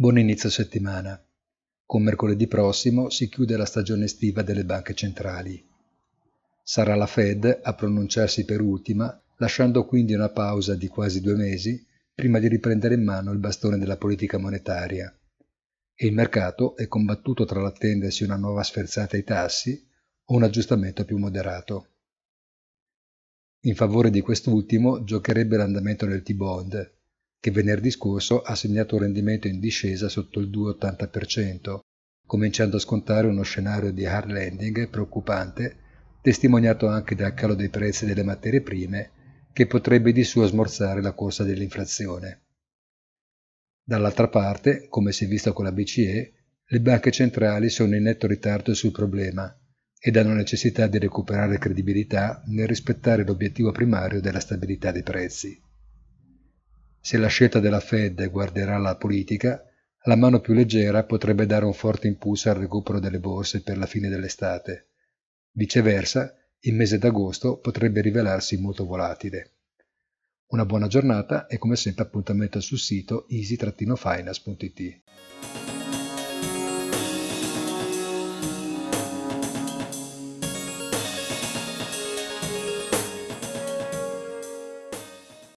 Buon inizio settimana. Con mercoledì prossimo si chiude la stagione estiva delle banche centrali. Sarà la Fed a pronunciarsi per ultima, lasciando quindi una pausa di quasi due mesi prima di riprendere in mano il bastone della politica monetaria. E il mercato è combattuto tra l'attendersi una nuova sferzata ai tassi o un aggiustamento più moderato. In favore di quest'ultimo giocherebbe l'andamento del T-Bond, che venerdì scorso ha segnato un rendimento in discesa sotto il 2,80%, cominciando a scontare uno scenario di hard landing preoccupante, testimoniato anche dal calo dei prezzi delle materie prime, che potrebbe di suo smorzare la corsa dell'inflazione. Dall'altra parte, come si è visto con la BCE, le banche centrali sono in netto ritardo sul problema ed hanno necessità di recuperare credibilità nel rispettare l'obiettivo primario della stabilità dei prezzi. Se la scelta della Fed guarderà alla politica, la mano più leggera potrebbe dare un forte impulso al recupero delle borse per la fine dell'estate. Viceversa, il mese d'agosto potrebbe rivelarsi molto volatile. Una buona giornata e come sempre appuntamento sul sito easy-finance.it.